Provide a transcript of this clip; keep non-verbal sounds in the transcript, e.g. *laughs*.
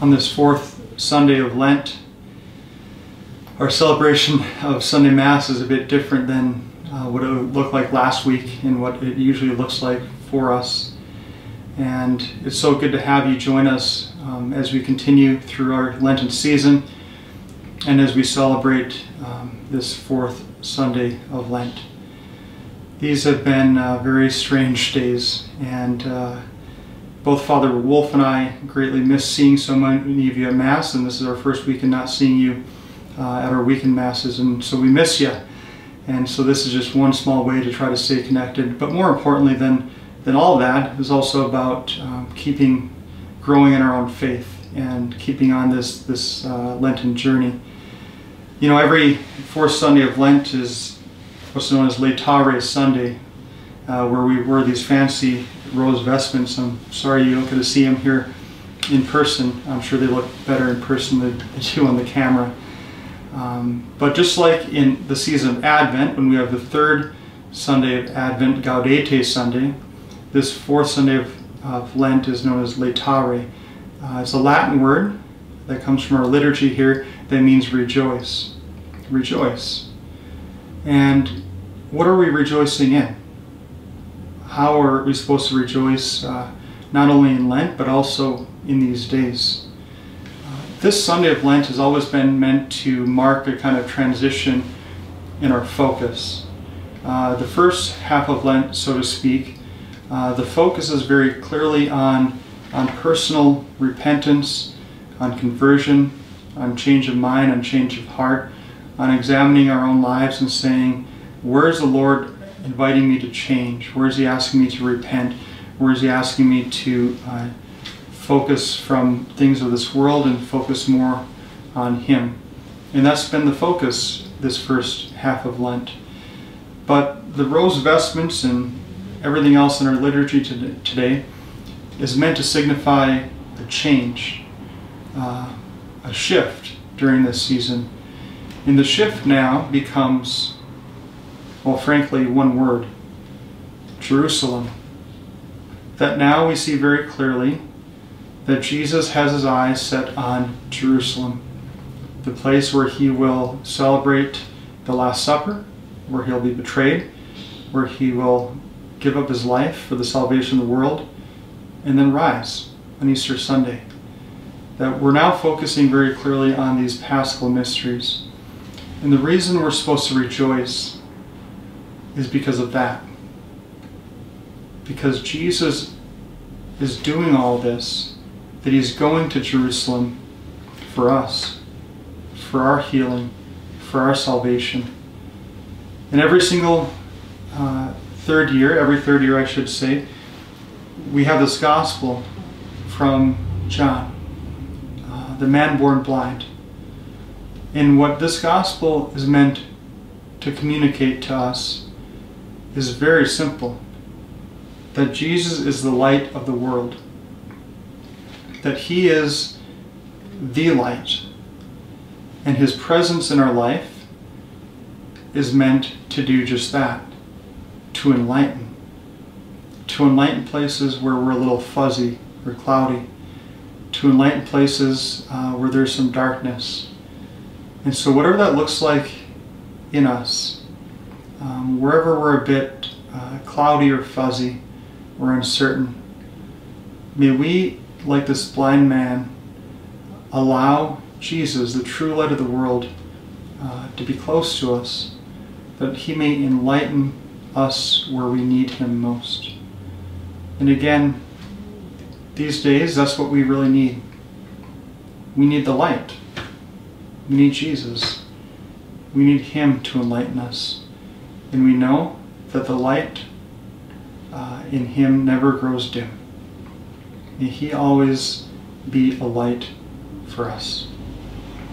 on this fourth Sunday of Lent. Our celebration of Sunday Mass is a bit different than uh, what it looked like last week and what it usually looks like for us. And it's so good to have you join us um, as we continue through our Lenten season and as we celebrate um, this fourth Sunday of Lent. These have been uh, very strange days, and uh, both Father Wolf and I greatly miss seeing so many of you at Mass, and this is our first weekend not seeing you uh, at our weekend Masses, and so we miss you. And so this is just one small way to try to stay connected. But more importantly than, than all that is also about um, keeping growing in our own faith and keeping on this, this uh, Lenten journey. You know, every fourth Sunday of Lent is what's known as Laetare Sunday, uh, where we wear these fancy rose vestments. I'm sorry you don't get to see them here in person. I'm sure they look better in person than *laughs* they do on the camera. Um, but just like in the season of Advent, when we have the third Sunday of Advent, Gaudete Sunday, this fourth Sunday of, of Lent is known as Laetare. Uh, it's a Latin word that comes from our liturgy here that means rejoice. Rejoice. And what are we rejoicing in? How are we supposed to rejoice uh, not only in Lent but also in these days? Uh, this Sunday of Lent has always been meant to mark a kind of transition in our focus. Uh, the first half of Lent, so to speak, uh, the focus is very clearly on, on personal repentance, on conversion, on change of mind, on change of heart, on examining our own lives and saying, where is the Lord inviting me to change? Where is He asking me to repent? Where is He asking me to uh, focus from things of this world and focus more on Him? And that's been the focus this first half of Lent. But the rose vestments and everything else in our liturgy today is meant to signify a change, uh, a shift during this season. And the shift now becomes, well, frankly, one word Jerusalem. That now we see very clearly that Jesus has his eyes set on Jerusalem, the place where he will celebrate the Last Supper, where he'll be betrayed, where he will give up his life for the salvation of the world, and then rise on Easter Sunday that we're now focusing very clearly on these paschal mysteries. And the reason we're supposed to rejoice is because of that. Because Jesus is doing all this, that he's going to Jerusalem for us, for our healing, for our salvation. And every single uh, third year, every third year I should say, we have this gospel from John the man born blind. And what this gospel is meant to communicate to us is very simple that Jesus is the light of the world, that He is the light, and His presence in our life is meant to do just that to enlighten. To enlighten places where we're a little fuzzy or cloudy to enlighten places uh, where there's some darkness. And so, whatever that looks like in us, um, wherever we're a bit uh, cloudy or fuzzy or uncertain, may we, like this blind man, allow Jesus, the true light of the world, uh, to be close to us, that he may enlighten us where we need him most. And again, these days, that's what we really need. We need the light. We need Jesus. We need Him to enlighten us. And we know that the light uh, in Him never grows dim. May He always be a light for us.